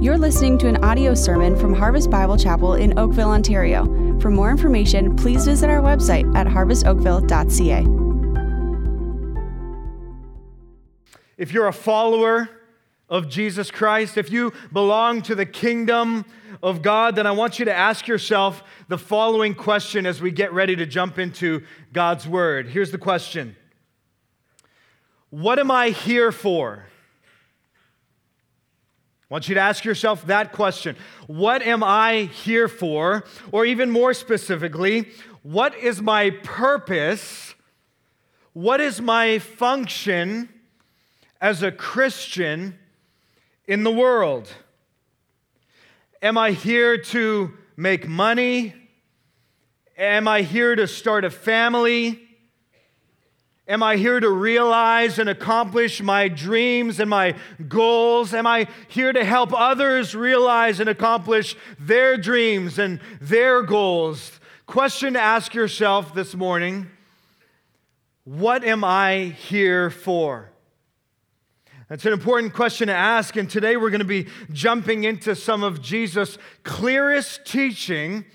You're listening to an audio sermon from Harvest Bible Chapel in Oakville, Ontario. For more information, please visit our website at harvestoakville.ca. If you're a follower of Jesus Christ, if you belong to the kingdom of God, then I want you to ask yourself the following question as we get ready to jump into God's Word. Here's the question What am I here for? I want you to ask yourself that question. What am I here for? Or even more specifically, what is my purpose? What is my function as a Christian in the world? Am I here to make money? Am I here to start a family? Am I here to realize and accomplish my dreams and my goals? Am I here to help others realize and accomplish their dreams and their goals? Question to ask yourself this morning What am I here for? That's an important question to ask, and today we're going to be jumping into some of Jesus' clearest teaching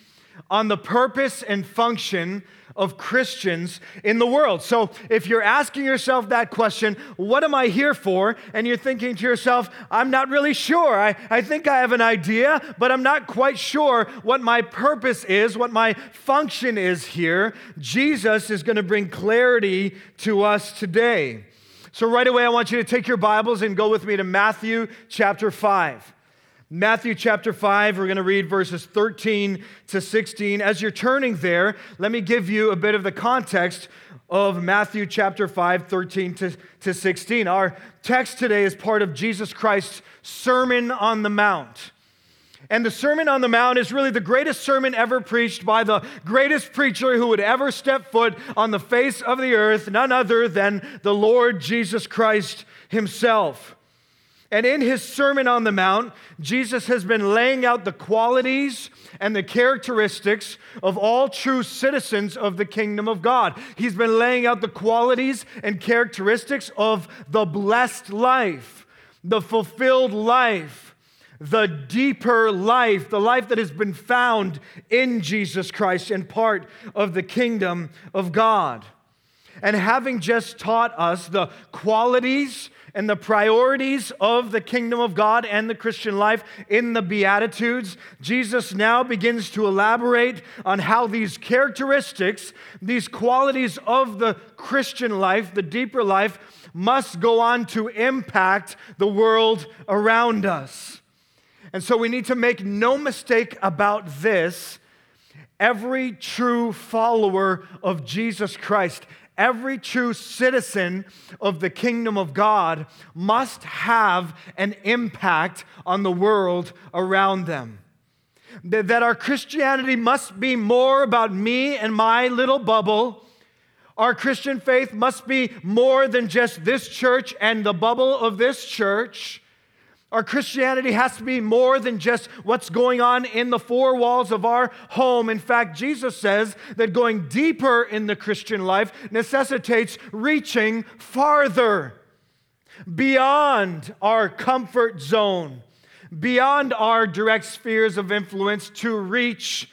on the purpose and function of Christians in the world. So, if you're asking yourself that question, what am I here for? And you're thinking to yourself, I'm not really sure. I, I think I have an idea, but I'm not quite sure what my purpose is, what my function is here. Jesus is going to bring clarity to us today. So, right away, I want you to take your Bibles and go with me to Matthew chapter 5. Matthew chapter 5, we're going to read verses 13 to 16. As you're turning there, let me give you a bit of the context of Matthew chapter 5, 13 to, to 16. Our text today is part of Jesus Christ's Sermon on the Mount. And the Sermon on the Mount is really the greatest sermon ever preached by the greatest preacher who would ever step foot on the face of the earth, none other than the Lord Jesus Christ himself. And in his Sermon on the Mount, Jesus has been laying out the qualities and the characteristics of all true citizens of the kingdom of God. He's been laying out the qualities and characteristics of the blessed life, the fulfilled life, the deeper life, the life that has been found in Jesus Christ and part of the kingdom of God. And having just taught us the qualities and the priorities of the kingdom of God and the Christian life in the Beatitudes, Jesus now begins to elaborate on how these characteristics, these qualities of the Christian life, the deeper life, must go on to impact the world around us. And so we need to make no mistake about this. Every true follower of Jesus Christ every true citizen of the kingdom of God must have an impact on the world around them. That our Christianity must be more about me and my little bubble. Our Christian faith must be more than just this church and the bubble of this church. Our Christianity has to be more than just what's going on in the four walls of our home. In fact, Jesus says that going deeper in the Christian life necessitates reaching farther beyond our comfort zone, beyond our direct spheres of influence to reach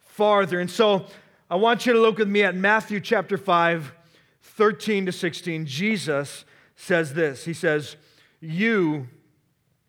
farther. And so I want you to look with me at Matthew chapter 5, 13 to 16. Jesus says this He says, You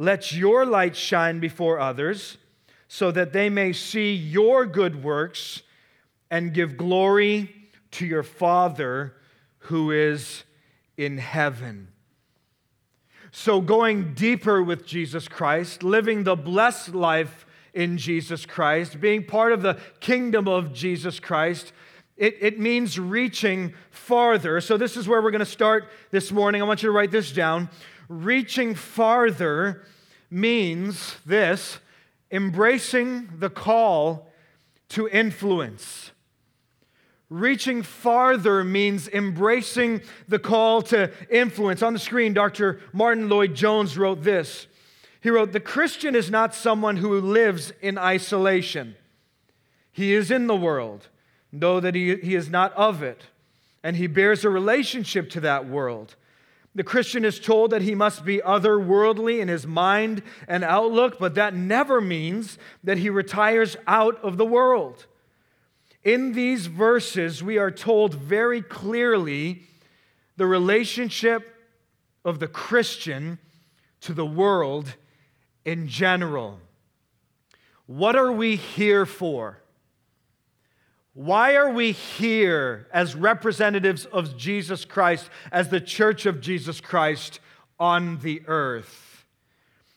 let your light shine before others, so that they may see your good works and give glory to your Father who is in heaven. So, going deeper with Jesus Christ, living the blessed life in Jesus Christ, being part of the kingdom of Jesus Christ, it, it means reaching farther. So, this is where we're going to start this morning. I want you to write this down reaching farther means this embracing the call to influence. Reaching farther means embracing the call to influence. On the screen, Dr. Martyn Lloyd-Jones wrote this. He wrote, The Christian is not someone who lives in isolation. He is in the world, though that he, he is not of it, and he bears a relationship to that world. The Christian is told that he must be otherworldly in his mind and outlook, but that never means that he retires out of the world. In these verses, we are told very clearly the relationship of the Christian to the world in general. What are we here for? Why are we here as representatives of Jesus Christ, as the church of Jesus Christ on the earth?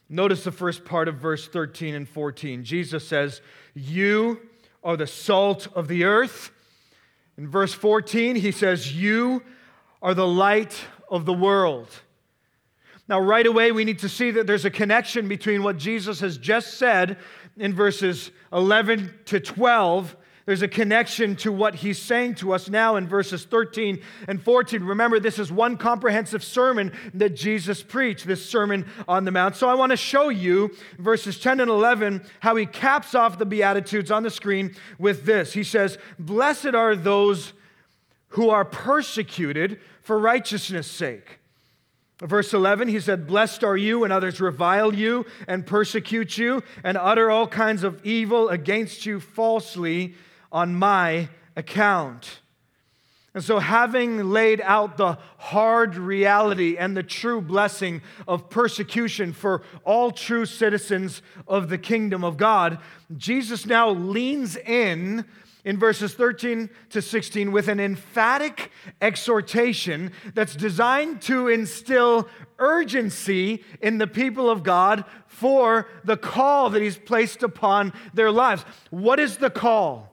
Notice the first part of verse 13 and 14. Jesus says, You are the salt of the earth. In verse 14, he says, You are the light of the world. Now, right away, we need to see that there's a connection between what Jesus has just said in verses 11 to 12 there's a connection to what he's saying to us now in verses 13 and 14. Remember, this is one comprehensive sermon that Jesus preached, this Sermon on the Mount. So I want to show you verses 10 and 11 how he caps off the Beatitudes on the screen with this. He says, Blessed are those who are persecuted for righteousness' sake. Verse 11, he said, Blessed are you when others revile you and persecute you and utter all kinds of evil against you falsely on my account. And so, having laid out the hard reality and the true blessing of persecution for all true citizens of the kingdom of God, Jesus now leans in in verses 13 to 16 with an emphatic exhortation that's designed to instill urgency in the people of God for the call that He's placed upon their lives. What is the call?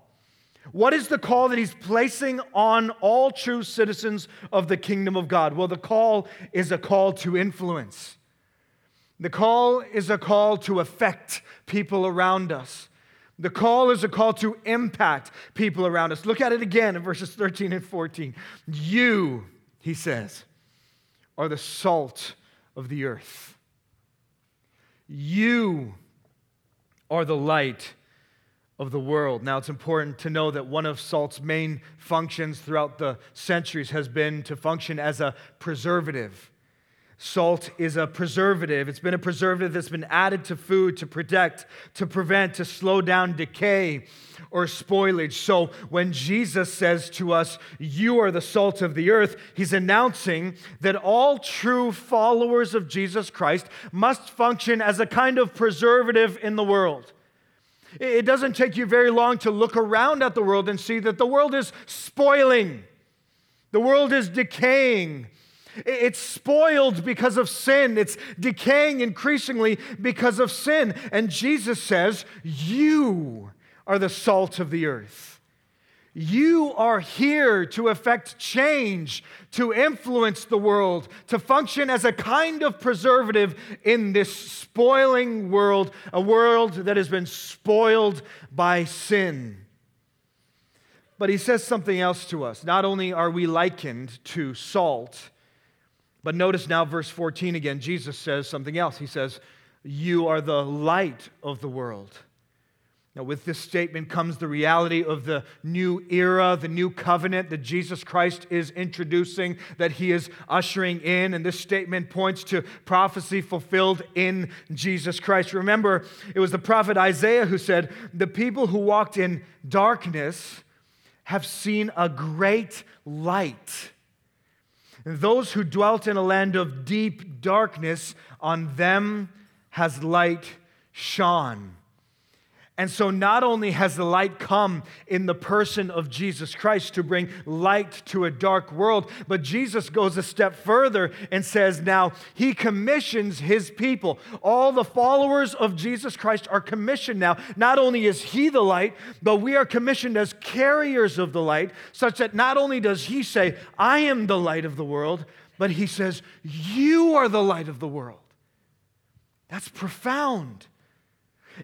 What is the call that he's placing on all true citizens of the kingdom of God? Well, the call is a call to influence. The call is a call to affect people around us. The call is a call to impact people around us. Look at it again in verses 13 and 14. You, he says, are the salt of the earth. You are the light of the world. Now, it's important to know that one of salt's main functions throughout the centuries has been to function as a preservative. Salt is a preservative. It's been a preservative that's been added to food to protect, to prevent, to slow down decay or spoilage. So when Jesus says to us, You are the salt of the earth, he's announcing that all true followers of Jesus Christ must function as a kind of preservative in the world. It doesn't take you very long to look around at the world and see that the world is spoiling, the world is decaying. It's spoiled because of sin. It's decaying increasingly because of sin. And Jesus says, You are the salt of the earth. You are here to effect change, to influence the world, to function as a kind of preservative in this spoiling world, a world that has been spoiled by sin. But he says something else to us. Not only are we likened to salt, but notice now, verse 14 again, Jesus says something else. He says, You are the light of the world. Now, with this statement comes the reality of the new era, the new covenant that Jesus Christ is introducing, that he is ushering in. And this statement points to prophecy fulfilled in Jesus Christ. Remember, it was the prophet Isaiah who said, The people who walked in darkness have seen a great light. And those who dwelt in a land of deep darkness, on them has light shone. And so, not only has the light come in the person of Jesus Christ to bring light to a dark world, but Jesus goes a step further and says, Now he commissions his people. All the followers of Jesus Christ are commissioned now. Not only is he the light, but we are commissioned as carriers of the light, such that not only does he say, I am the light of the world, but he says, You are the light of the world. That's profound.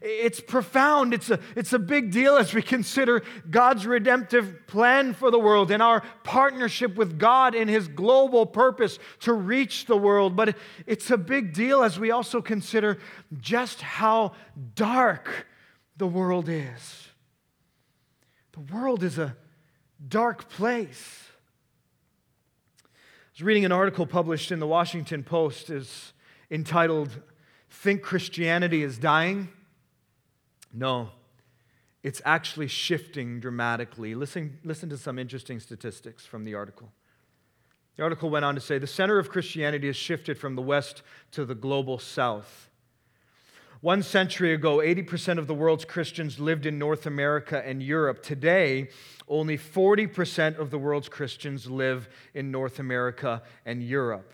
It's profound. It's a, it's a big deal as we consider God's redemptive plan for the world and our partnership with God in His global purpose to reach the world. But it's a big deal as we also consider just how dark the world is. The world is a dark place. I was reading an article published in the Washington Post is entitled Think Christianity is Dying. No, it's actually shifting dramatically. Listen, listen to some interesting statistics from the article. The article went on to say the center of Christianity has shifted from the West to the global South. One century ago, 80% of the world's Christians lived in North America and Europe. Today, only 40% of the world's Christians live in North America and Europe.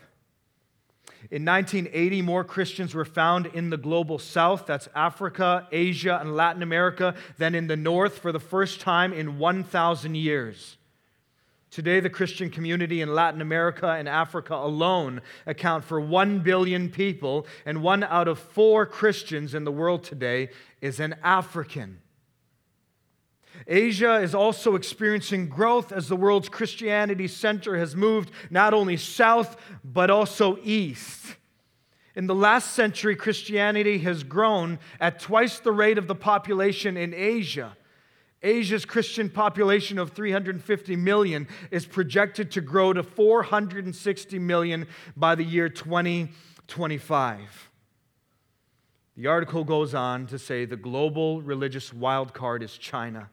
In 1980, more Christians were found in the global south, that's Africa, Asia, and Latin America, than in the north for the first time in 1,000 years. Today, the Christian community in Latin America and Africa alone account for 1 billion people, and one out of four Christians in the world today is an African. Asia is also experiencing growth as the world's Christianity center has moved not only south, but also east. In the last century, Christianity has grown at twice the rate of the population in Asia. Asia's Christian population of 350 million is projected to grow to 460 million by the year 2025. The article goes on to say the global religious wildcard is China.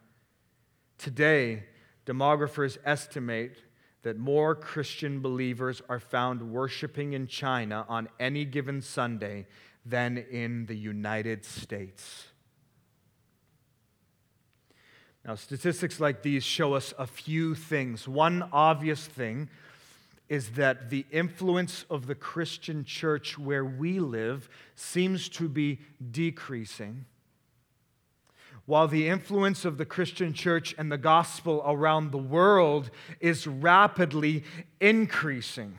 Today, demographers estimate that more Christian believers are found worshiping in China on any given Sunday than in the United States. Now, statistics like these show us a few things. One obvious thing is that the influence of the Christian church where we live seems to be decreasing while the influence of the Christian church and the gospel around the world is rapidly increasing.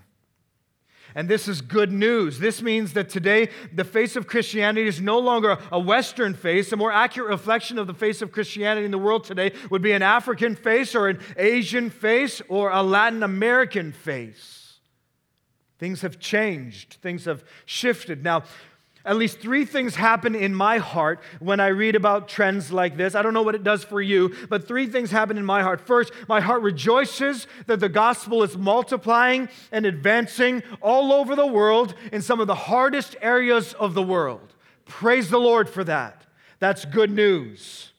And this is good news. This means that today the face of Christianity is no longer a Western face. A more accurate reflection of the face of Christianity in the world today would be an African face or an Asian face or a Latin American face. Things have changed, things have shifted. Now, at least three things happen in my heart when I read about trends like this. I don't know what it does for you, but three things happen in my heart. First, my heart rejoices that the gospel is multiplying and advancing all over the world in some of the hardest areas of the world. Praise the Lord for that. That's good news.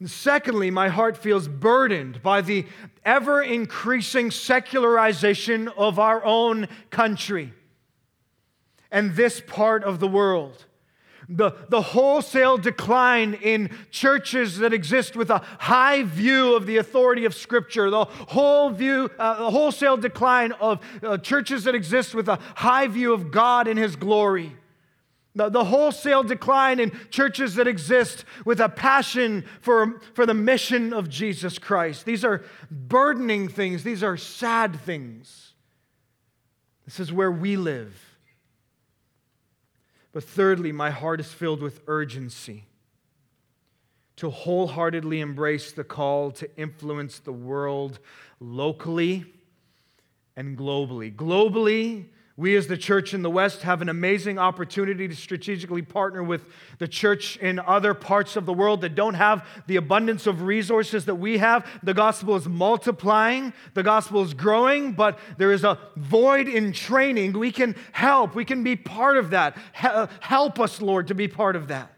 And secondly, my heart feels burdened by the ever increasing secularization of our own country and this part of the world. The, the wholesale decline in churches that exist with a high view of the authority of Scripture, the whole view, uh, the wholesale decline of uh, churches that exist with a high view of God and His glory. The, the wholesale decline in churches that exist with a passion for, for the mission of Jesus Christ. These are burdening things, these are sad things. This is where we live. But thirdly, my heart is filled with urgency to wholeheartedly embrace the call to influence the world locally and globally. Globally, we, as the church in the West, have an amazing opportunity to strategically partner with the church in other parts of the world that don't have the abundance of resources that we have. The gospel is multiplying, the gospel is growing, but there is a void in training. We can help, we can be part of that. Help us, Lord, to be part of that.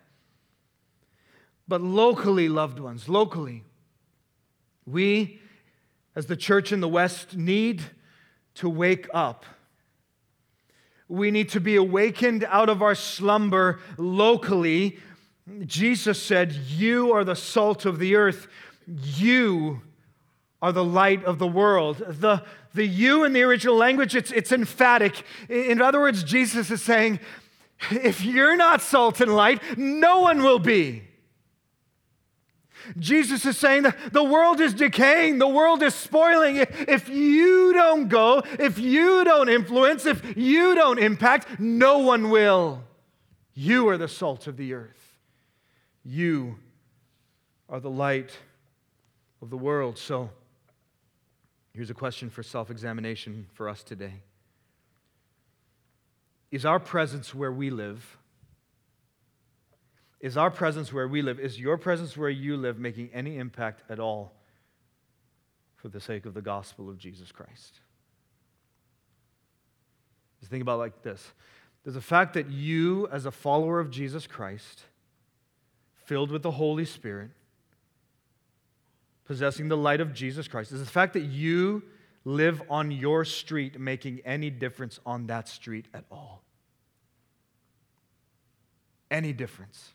But locally, loved ones, locally, we, as the church in the West, need to wake up we need to be awakened out of our slumber locally. Jesus said, You are the salt of the earth. You are the light of the world. The, the you in the original language, it's, it's emphatic. In other words, Jesus is saying, if you're not salt and light, no one will be. Jesus is saying that the world is decaying, the world is spoiling. If you don't go, if you don't influence, if you don't impact, no one will. You are the salt of the earth. You are the light of the world. So, here's a question for self examination for us today Is our presence where we live? Is our presence where we live, is your presence where you live making any impact at all for the sake of the gospel of Jesus Christ? Just think about like this. Does the fact that you, as a follower of Jesus Christ, filled with the Holy Spirit, possessing the light of Jesus Christ, is the fact that you live on your street making any difference on that street at all? Any difference?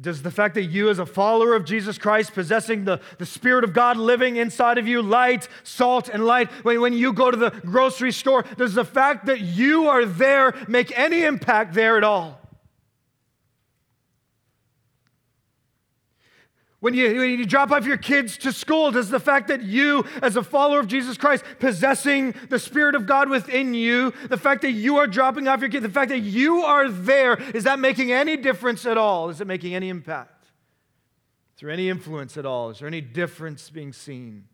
Does the fact that you, as a follower of Jesus Christ, possessing the, the Spirit of God living inside of you, light, salt, and light, when, when you go to the grocery store, does the fact that you are there make any impact there at all? When you, when you drop off your kids to school, does the fact that you, as a follower of Jesus Christ, possessing the Spirit of God within you, the fact that you are dropping off your kids, the fact that you are there, is that making any difference at all? Is it making any impact? Is there any influence at all? Is there any difference being seen?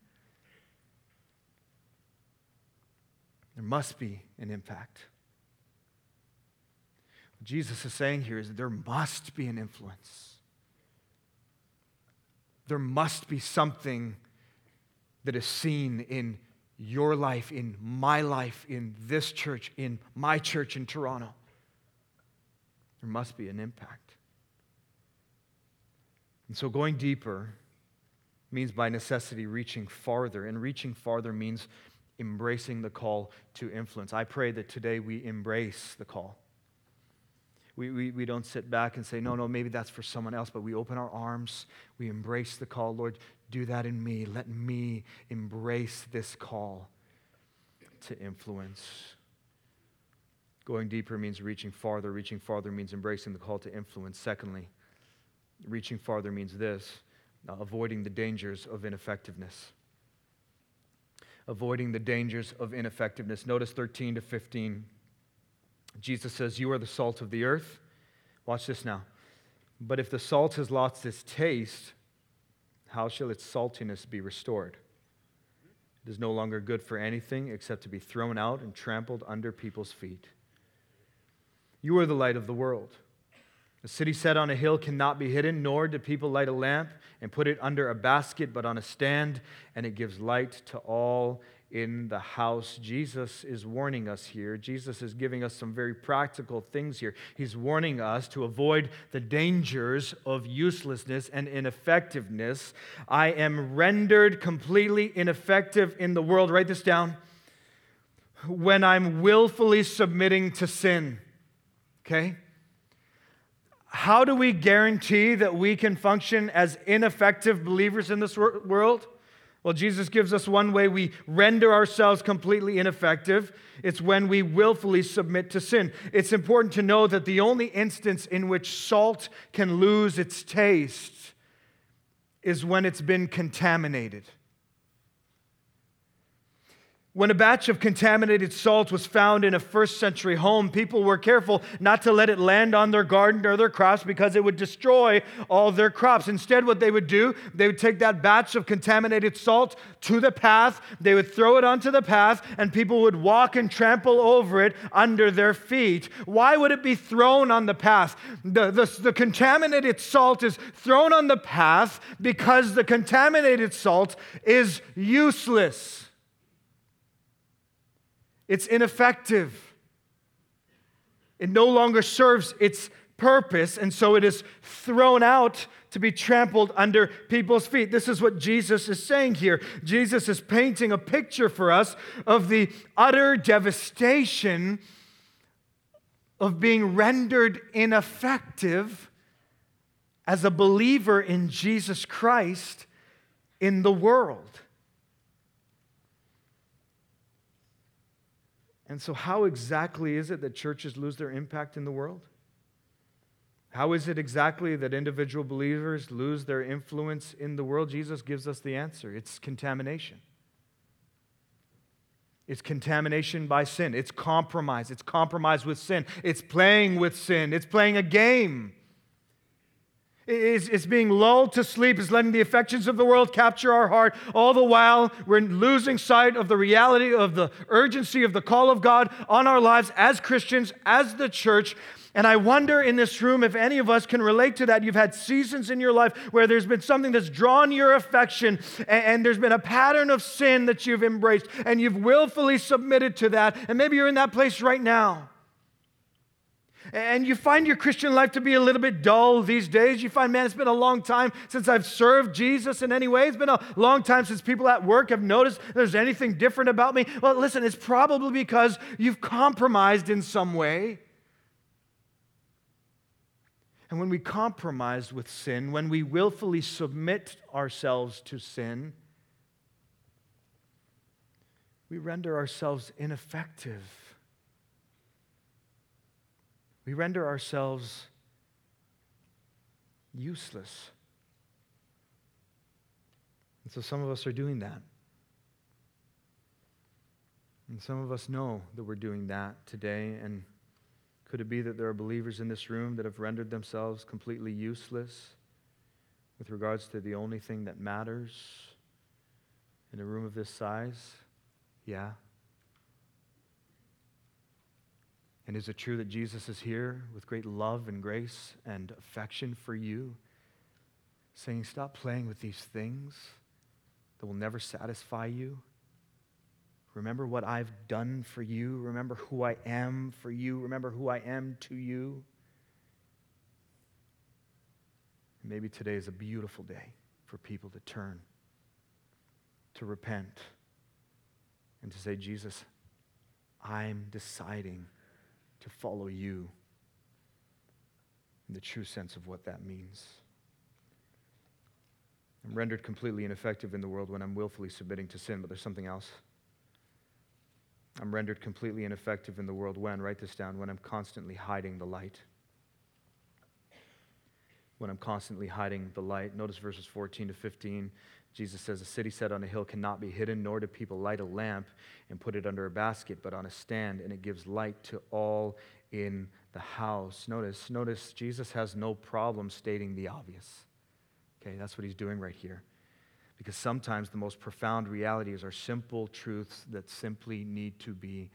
There must be an impact. What Jesus is saying here is that there must be an influence there must be something that is seen in your life, in my life, in this church, in my church in Toronto. There must be an impact. And so going deeper means by necessity reaching farther, and reaching farther means embracing the call to influence. I pray that today we embrace the call. We, we, we don't sit back and say, no, no, maybe that's for someone else, but we open our arms, we embrace the call. Lord, do that in me. Let me embrace this call to influence. Going deeper means reaching farther. Reaching farther means embracing the call to influence. Secondly, reaching farther means this uh, avoiding the dangers of ineffectiveness. Avoiding the dangers of ineffectiveness. Notice 13 to 15. Jesus says, You are the salt of the earth. Watch this now. But if the salt has lost its taste, how shall its saltiness be restored? It is no longer good for anything except to be thrown out and trampled under people's feet. You are the light of the world. A city set on a hill cannot be hidden, nor do people light a lamp and put it under a basket, but on a stand, and it gives light to all in the house. Jesus is warning us here. Jesus is giving us some very practical things here. He's warning us to avoid the dangers of uselessness and ineffectiveness. I am rendered completely ineffective in the world. Write this down. When I'm willfully submitting to sin. Okay? How do we guarantee that we can function as ineffective believers in this world? Well, Jesus gives us one way we render ourselves completely ineffective. It's when we willfully submit to sin. It's important to know that the only instance in which salt can lose its taste is when it's been contaminated. When a batch of contaminated salt was found in a first century home, people were careful not to let it land on their garden or their crops because it would destroy all their crops. Instead, what they would do, they would take that batch of contaminated salt to the path, they would throw it onto the path, and people would walk and trample over it under their feet. Why would it be thrown on the path? The, the, the contaminated salt is thrown on the path because the contaminated salt is useless. It's ineffective. It no longer serves its purpose, and so it is thrown out to be trampled under people's feet. This is what Jesus is saying here. Jesus is painting a picture for us of the utter devastation of being rendered ineffective as a believer in Jesus Christ in the world. And so, how exactly is it that churches lose their impact in the world? How is it exactly that individual believers lose their influence in the world? Jesus gives us the answer it's contamination. It's contamination by sin. It's compromise. It's compromise with sin. It's playing with sin. It's playing a game. It's, it's being lulled to sleep. It's letting the affections of the world capture our heart. All the while, we're losing sight of the reality of the urgency of the call of God on our lives as Christians, as the church. And I wonder in this room if any of us can relate to that. You've had seasons in your life where there's been something that's drawn your affection, and, and, there's been a pattern of sin that you've embraced, and you've willfully submitted to that. And maybe you're in that place right now. And you find your Christian life to be a little bit dull these days. You find, man, it's been a long time since I've served Jesus in any way. It's been a long time since people at work have noticed there's anything different about me. Well, listen, it's probably because you've compromised in some way. And when we compromise with sin, when we willfully submit ourselves to sin, we render ourselves ineffective. We render ourselves useless. And so some of us are doing that. And some of us know that we're doing that today. And could it be that there are believers in this room that have rendered themselves completely useless with regards to the only thing that matters in a room of this size? Yeah. And is it true that Jesus is here with great love and grace and affection for you, saying, Stop playing with these things that will never satisfy you? Remember what I've done for you. Remember who I am for you. Remember who I am to you. maybe today is a beautiful day for people to turn, to repent, and to say, Jesus, I'm deciding to follow you in the true sense of what that means. I'm rendered completely ineffective in the world when I'm willfully submitting to sin, but there's something else. I'm rendered completely ineffective in the world when, write this down, when I'm constantly hiding the light. When I'm constantly hiding the light. Notice verses 14 to 15. Jesus says, A city set on a hill cannot be hidden, nor do people light a lamp and put it under a basket, but on a stand, and it gives light to all in the house. Notice, notice Jesus has no problem stating the obvious. Okay, that's what he's doing right here. Because sometimes the most profound realities are simple truths that simply need to be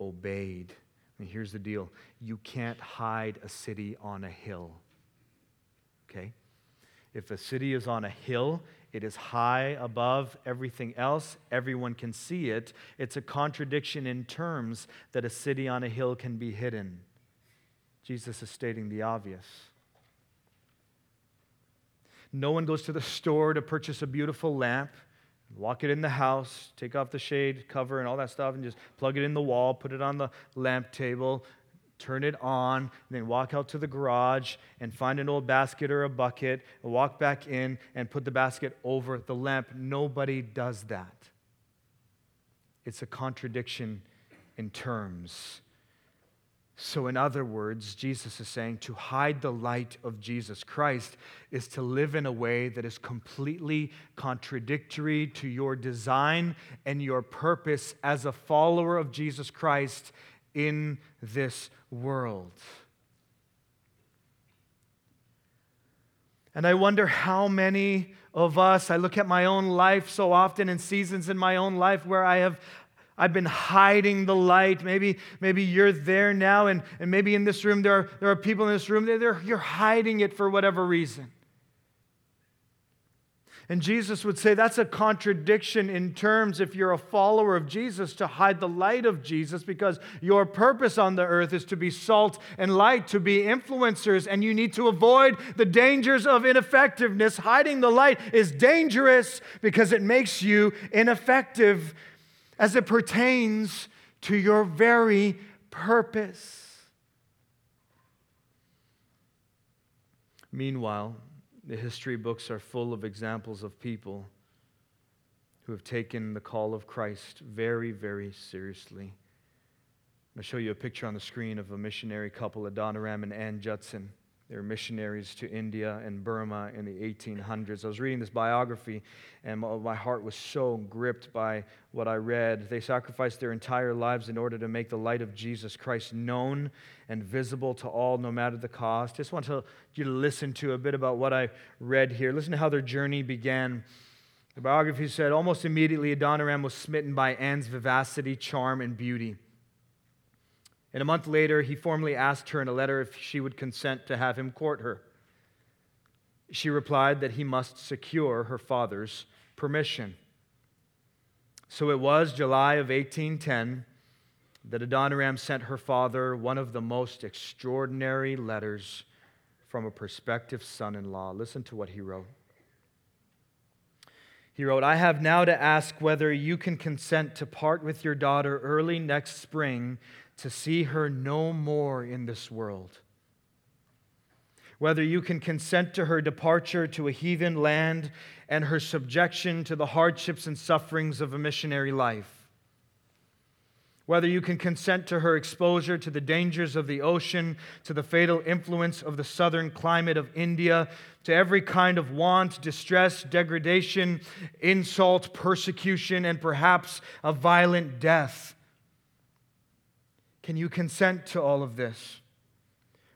obeyed. And here's the deal you can't hide a city on a hill. Okay? If a city is on a hill, it is high above everything else. Everyone can see it. It's a contradiction in terms that a city on a hill can be hidden. Jesus is stating the obvious. No one goes to the store to purchase a beautiful lamp, walk it in the house, take off the shade cover and all that stuff, and just plug it in the wall, put it on the lamp table, turn it on, and then walk out to the garage and find an old basket or a bucket, and walk back in and put the basket over the lamp. Nobody does that. It's a contradiction in terms. So, in other words, Jesus is saying to hide the light of Jesus Christ is to live in a way that is completely contradictory to your design and your purpose as a follower of Jesus Christ in this world. And I wonder how many of us, I look at my own life so often in seasons in my own life where I have I've been hiding the light. Maybe, maybe you're there now, and, and maybe in this room there are, there are people in this room, that you're hiding it for whatever reason. And Jesus would say that's a contradiction in terms if you're a follower of Jesus to hide the light of Jesus because your purpose on the earth is to be salt and light, to be influencers, and you need to avoid the dangers of ineffectiveness. Hiding the light is dangerous because it makes you ineffective as it pertains to your very purpose. Meanwhile, the history books are full of examples of people who have taken the call of Christ very, very seriously. I'll show you a picture on the screen of a missionary couple, Adoniram and Ann Judson. They were missionaries to India and Burma in the 1800s. I was reading this biography, and my heart was so gripped by what I read. They sacrificed their entire lives in order to make the light of Jesus Christ known and visible to all, no matter the cost. Just want to, you to listen to a bit about what I read here. Listen to how their journey began. The biography said almost immediately, Adoniram was smitten by Ann's vivacity, charm, and beauty. And a month later, he formally asked her in a letter if she would consent to have him court her. She replied that he must secure her father's permission. So it was July of 1810 that Adoniram sent her father one of the most extraordinary letters from a prospective son in law. Listen to what he wrote. He wrote, I have now to ask whether you can consent to part with your daughter early next spring to see her no more in this world. Whether you can consent to her departure to a heathen land and her subjection to the hardships and sufferings of a missionary life whether you can consent to her exposure to the dangers of the ocean, to the fatal influence of the southern climate of India, to every kind of want, distress, degradation, insult, persecution, and perhaps a violent death. Can you consent to all of this?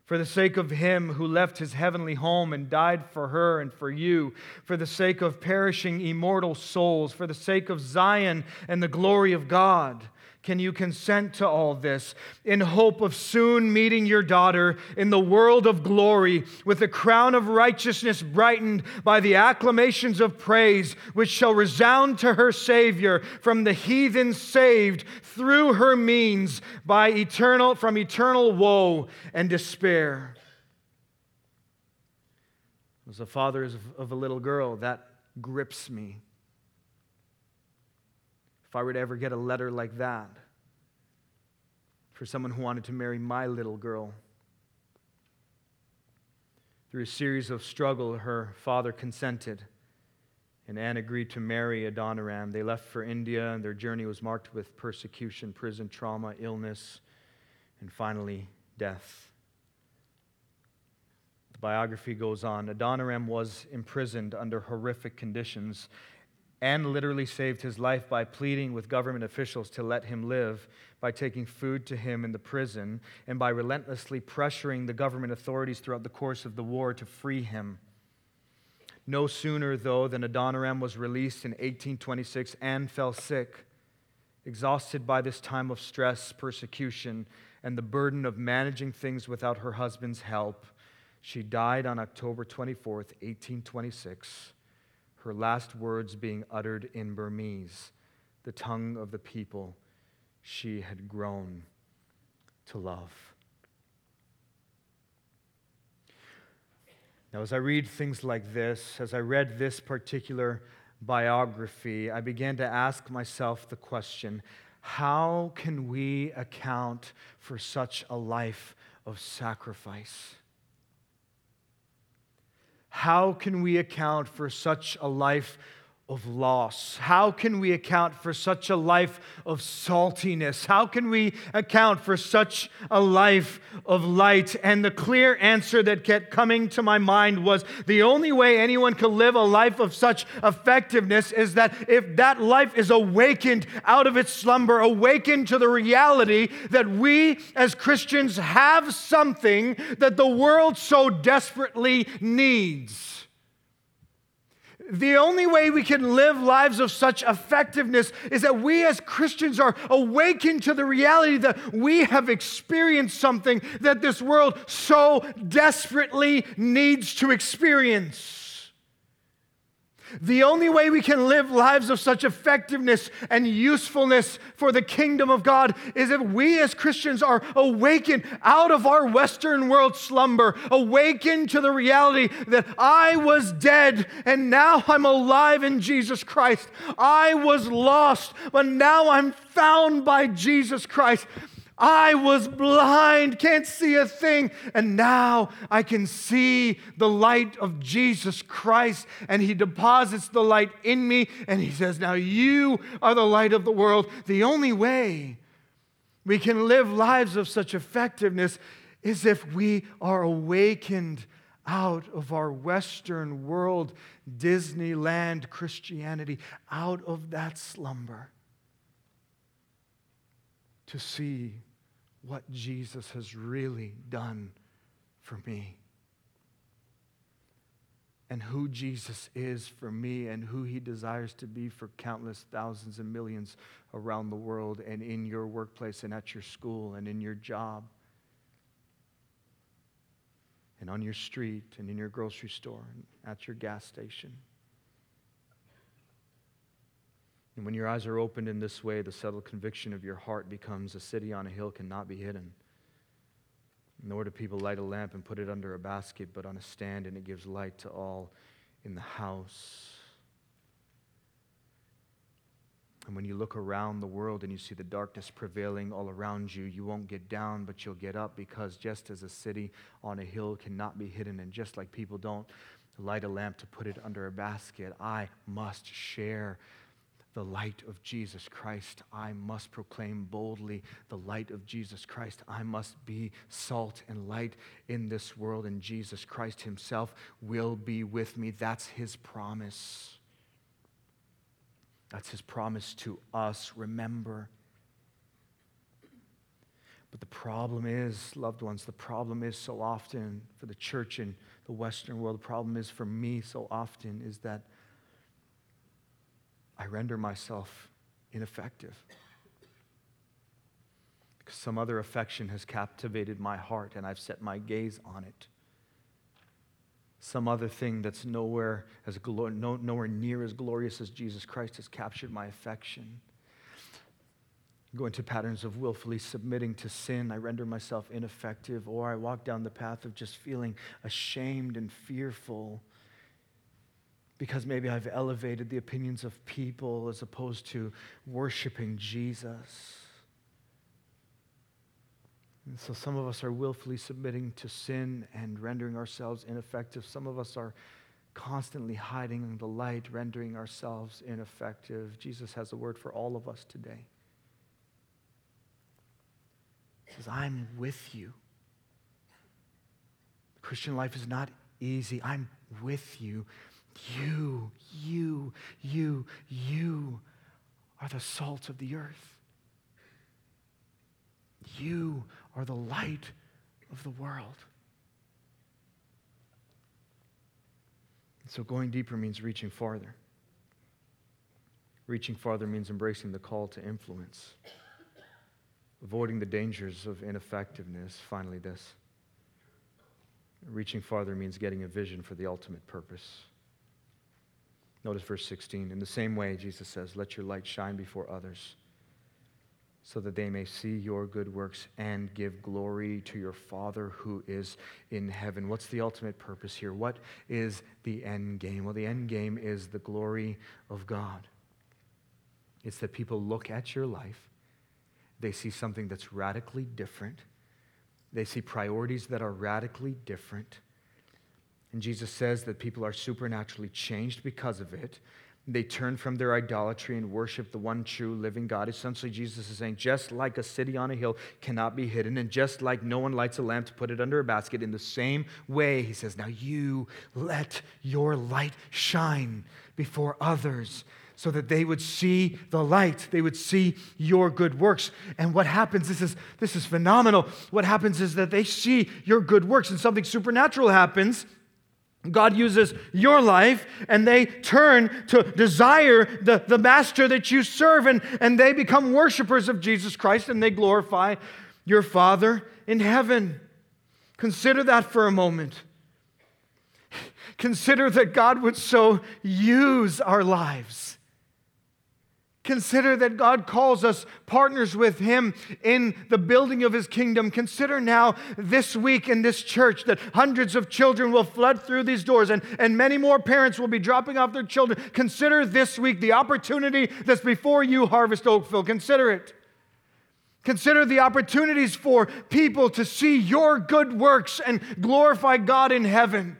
For the sake of him who left his heavenly home and died for her and for you, for the sake of perishing immortal souls, for the sake of Zion and the glory of God. Can you consent to all this in hope of soon meeting your daughter in the world of glory with the crown of righteousness brightened by the acclamations of praise which shall resound to her Savior from the heathen saved through her means by eternal from eternal woe and despair? As a father of a little girl, that grips me. If I were to ever get a letter like that for someone who wanted to marry my little girl, through a series of struggle, her father consented, and Ann agreed to marry Adoniram. They left for India, and their journey was marked with persecution, prison trauma, illness, and finally, death. The biography goes on Adoniram was imprisoned under horrific conditions and literally saved his life by pleading with government officials to let him live, by taking food to him in the prison, and by relentlessly pressuring the government authorities throughout the course of the war to free him. No sooner, though, than Adoniram was released in 1826, Ann fell sick. Exhausted by this time of stress, persecution, and the burden of managing things without her husband's help, she died on October 24th, 1826 her last words being uttered in Burmese, the tongue of the people she had grown to love. Now, as I read things like this, as I read this particular biography, I began to ask myself the question how can we account for such a life of sacrifice? How can we account for such a life of loss? How can we account for such a life of saltiness? How can we account for such a life of light? And the clear answer that kept coming to my mind was the only way anyone can live a life of such effectiveness is that if that life is awakened out of its slumber, awakened to the reality that we as Christians have something that the world so desperately needs. The only way we can live lives of such effectiveness is that we as Christians are awakened to the reality that we have experienced something that this world so desperately needs to experience. The only way we can live lives of such effectiveness and usefulness for the kingdom of God is if we as Christians are awakened out of our Western world slumber, awakened to the reality that I was dead and now I'm alive in Jesus Christ. I was lost, but now I'm found by Jesus Christ. I was blind, can't see a thing, and now I can see the light of Jesus Christ, and He deposits the light in me, and He says, Now you are the light of the world. The only way we can live lives of such effectiveness is if we are awakened out of our Western world, Disneyland Christianity, out of that slumber to see what Jesus has really done for me and who Jesus is for me and who he desires to be for countless thousands and millions around the world and in your workplace and at your school and in your job and on your street and in your grocery store and at your gas station. And when your eyes are opened in this way, the settled conviction of your heart becomes a city on a hill cannot be hidden. Nor do people light a lamp and put it under a basket, but on a stand, and it gives light to all in the house. And when you look around the world and you see the darkness prevailing all around you, you won't get down, but you'll get up because just as a city on a hill cannot be hidden, and just like people don't light a lamp to put it under a basket, I must share the light of Jesus Christ. I must proclaim boldly the light of Jesus Christ. I must be salt and light in this world, and Jesus Christ Himself will be with me. That's His promise. That's His promise to us. Remember. But the problem is, loved ones, the problem is so often for the church in the Western world, the problem is for me so often is that I render myself ineffective. Because some other affection has captivated my heart and I've set my gaze on it. Some other thing that's nowhere, as glo- no, nowhere near as glorious as Jesus Christ has captured my affection. Go into patterns of willfully submitting to sin. I render myself ineffective, or I walk down the path of just feeling ashamed and fearful because maybe I've elevated the opinions of people as opposed to worshiping Jesus. And so some of us are willfully submitting to sin and rendering ourselves ineffective. Some of us are constantly hiding in the light, rendering ourselves ineffective. Jesus has a word for all of us today. He says, I'm with you. Christian life is not easy. I'm with you. You, you, you, you are the salt of the earth. You are the light of the world. so going deeper means reaching farther. Reaching farther means embracing the call to influence, avoiding the dangers of ineffectiveness. Finally, this. Reaching farther means getting a vision for the ultimate purpose. Notice verse 16. In the same way, Jesus says, Let your light shine before others so that they may see your good works and give glory to your Father who is in heaven. What's the ultimate purpose here? What is the end game? Well, the end game is the glory of God. It's that people look at your life, they see something that's radically different, they see priorities that are radically different and Jesus says that people are supernaturally changed because of it. They turn from their idolatry and worship the one true living God. Essentially, Jesus is saying, just like a city on a hill cannot be hidden, and just like no one lights a lamp to put it under a basket, in the same way, he says, now you let your light shine before others so that they would see the light they would see your good works and what happens this is this is phenomenal what happens is that they see your good works and something supernatural happens God uses your life and they turn to desire the, the master that you serve and, and they become worshipers of Jesus Christ and they glorify your Father in heaven. Consider that for a moment. Consider that God would so use our lives Consider that God calls us partners with Him in the building of His kingdom. Consider now this week in this church that hundreds of children will flood through these doors and, and many more parents will be dropping off their children. Consider this week the opportunity that's before you, Harvest Oakville. Consider it. Consider the opportunities for people to see your good works and glorify God in heaven.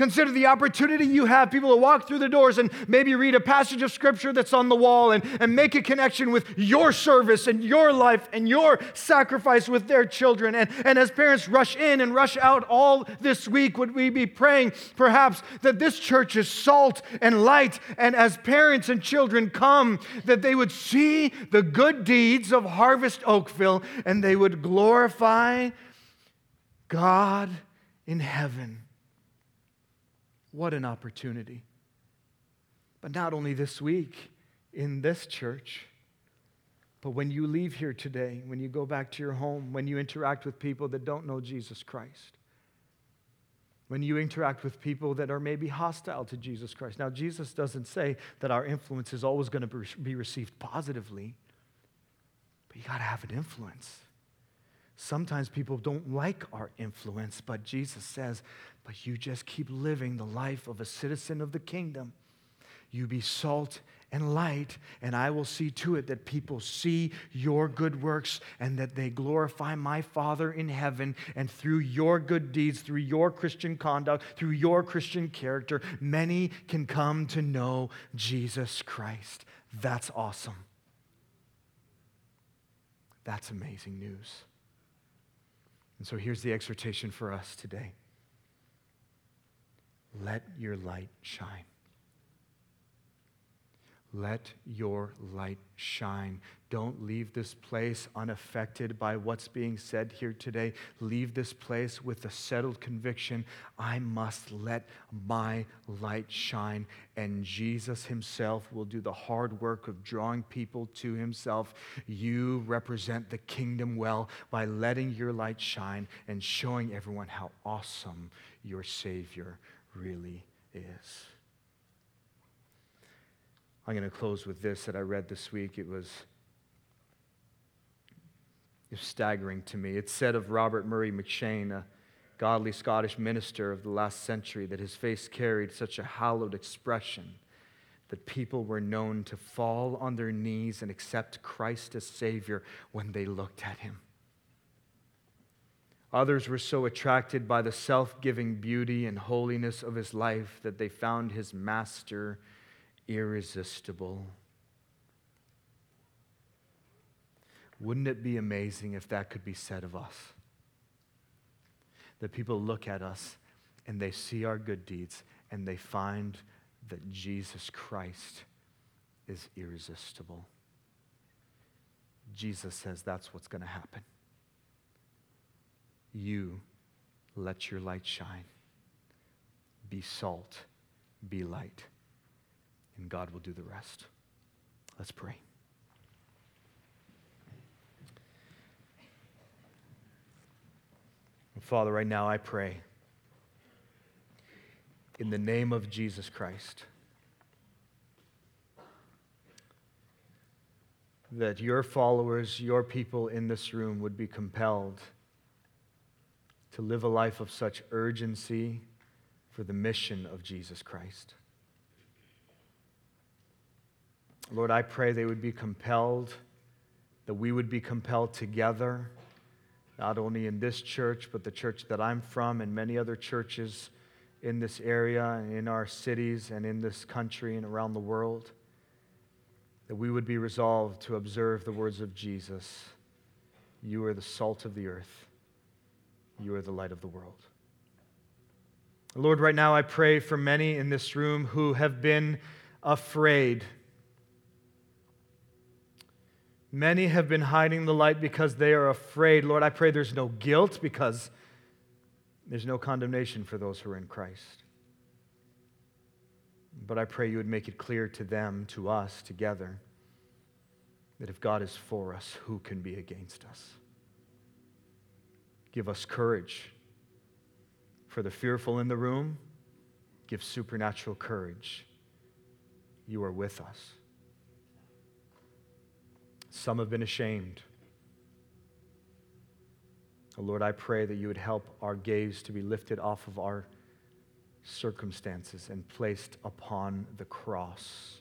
Consider the opportunity you have, people to walk through the doors and maybe read a passage of scripture that's on the wall and, and make a connection with your service and your life and your sacrifice with their children. And, and as parents rush in and rush out all this week, would we be praying perhaps that this church is salt and light? And as parents and children come, that they would see the good deeds of Harvest Oakville and they would glorify God in heaven. What an opportunity. But not only this week in this church, but when you leave here today, when you go back to your home, when you interact with people that don't know Jesus Christ, when you interact with people that are maybe hostile to Jesus Christ. Now, Jesus doesn't say that our influence is always going to be received positively, but you got to have an influence. Sometimes people don't like our influence, but Jesus says, but you just keep living the life of a citizen of the kingdom. You be salt and light, and I will see to it that people see your good works and that they glorify my Father in heaven. And through your good deeds, through your Christian conduct, through your Christian character, many can come to know Jesus Christ. That's awesome. That's amazing news. And so here's the exhortation for us today let your light shine. Let your light shine. Don't leave this place unaffected by what's being said here today. Leave this place with the settled conviction I must let my light shine. And Jesus Himself will do the hard work of drawing people to Himself. You represent the kingdom well by letting your light shine and showing everyone how awesome your Savior really is. I'm going to close with this that I read this week. It was, it was staggering to me. It said of Robert Murray M'Cheyne, a godly Scottish minister of the last century, that his face carried such a hallowed expression that people were known to fall on their knees and accept Christ as Savior when they looked at him. Others were so attracted by the self giving beauty and holiness of his life that they found his master irresistible. Wouldn't it be amazing if that could be said of us? That people look at us and they see our good deeds and they find that Jesus Christ is irresistible. Jesus says that's what's going to happen. You let your light shine. Be salt, be light and God will do the rest. Let's pray. Father, right now I pray in the name of Jesus Christ that your followers, your people in this room would be compelled to live a life of such urgency for the mission of Jesus Christ. Lord, I pray they would be compelled, that we would be compelled together, not only in this church, but the church that I'm from and many other churches in this area, and in our cities, and in this country and around the world, that we would be resolved to observe the words of Jesus You are the salt of the earth, you are the light of the world. Lord, right now I pray for many in this room who have been afraid Many have been hiding the light because they are afraid. Lord, I pray there's no guilt because there's no condemnation for those who are in Christ. But I pray you would make it clear to them, to us together, that if God is for us, who can be against us? Give us courage. For the fearful in the room, give supernatural courage. You are with us. Some have been ashamed. Oh Lord, I pray that you would help our gaze to be lifted off of our circumstances and placed upon the cross.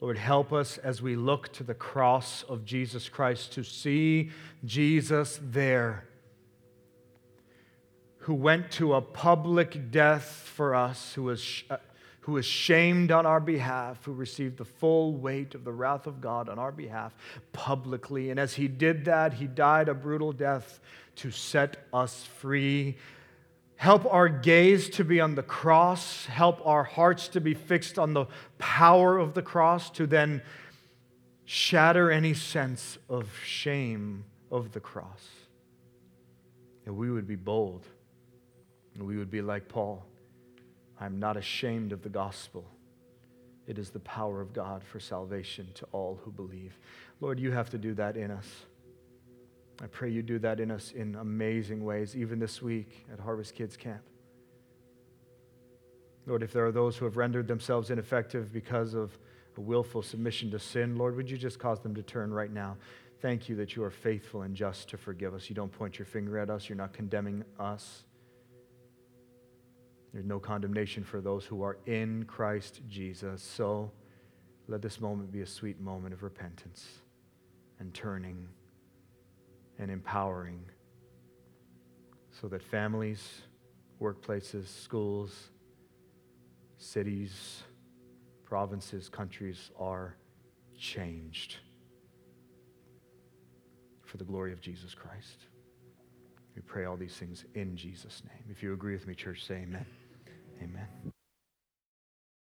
Lord, help us as we look to the cross of Jesus Christ to see Jesus there who went to a public death for us, who was, uh, who was shamed on our behalf, who received the full weight of the wrath of God on our behalf publicly. And as he did that, he died a brutal death to set us free. Help our gaze to be on the cross. Help our hearts to be fixed on the power of the cross to then shatter any sense of shame of the cross. And we would be bold. And we would be like Paul I'm not ashamed of the gospel. It is the power of God for salvation to all who believe. Lord, you have to do that in us. I pray you do that in us in amazing ways, even this week at Harvest Kids Camp. Lord, if there are those who have rendered themselves ineffective because of a willful submission to sin, Lord, would you just cause them to turn right now? Thank you that you are faithful and just to forgive us. You don't point your finger at us, you're not condemning us. There's no condemnation for those who are in Christ Jesus. So let this moment be a sweet moment of repentance and turning and empowering so that families, workplaces, schools, cities, provinces, countries are changed for the glory of Jesus Christ. We pray all these things in Jesus' name. If you agree with me, church, say amen. Amen.